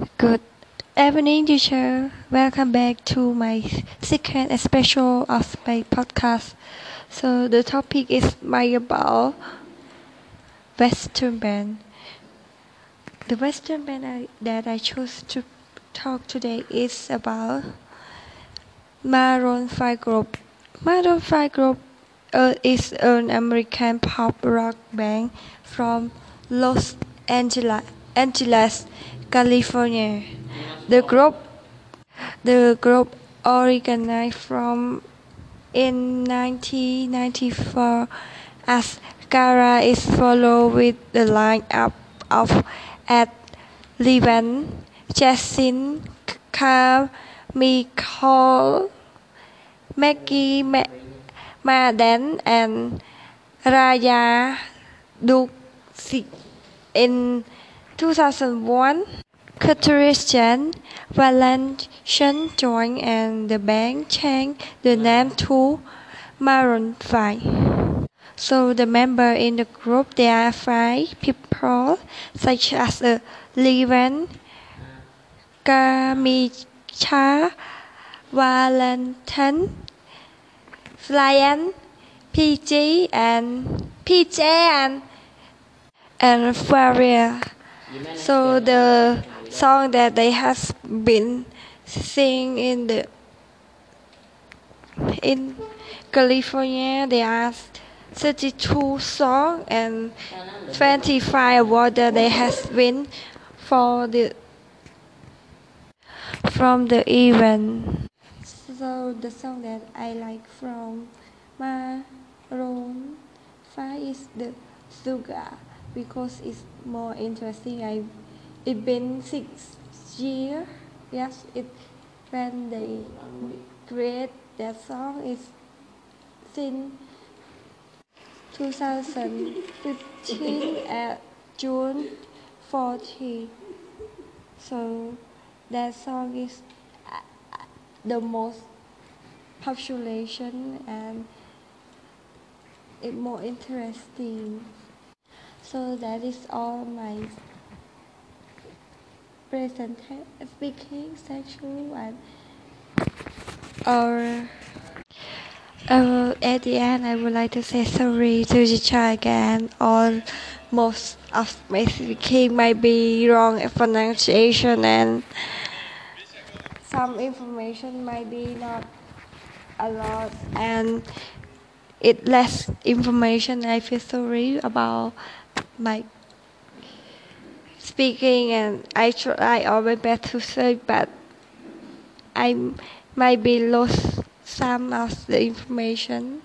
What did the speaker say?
Good evening, teacher. Welcome back to my second special of my podcast. So the topic is my about Western band. The Western band I, that I chose to talk today is about Maroon 5 group. Maroon 5 group uh, is an American pop rock band from Los Angeles, Angeles California. The group the group originated from in 1994 as Kara's Flowers with the lineup of Ed Levine, Jason Carmichael, Maggie Madden, and Raya Dukes in 2001, Christian Valencian joined and the band changed the name to Maroon 5. So the members in the group there are five people such as uh, Levin, Kamicha, Valentine, Flyan, PG and PJ and and Faria. So the song that they have been singing in the in California, there are 32 songs and 25 awards that they have win for the from the event. So the song that I like from Maroon 5 is the Sugar because it's more interesting. I it been six years. Yes, it when they create that song is since 2015 at uh, June 14. So that song is uh, uh, the most population and it more interesting. So that is all my present speaking section and or uh, at the end I would like to say sorry to the child again all most of my speaking might be wrong pronunciation and some information might be not a lot and it less information. I feel sorry about my speaking and I try all my best to say but I might be lost some of the information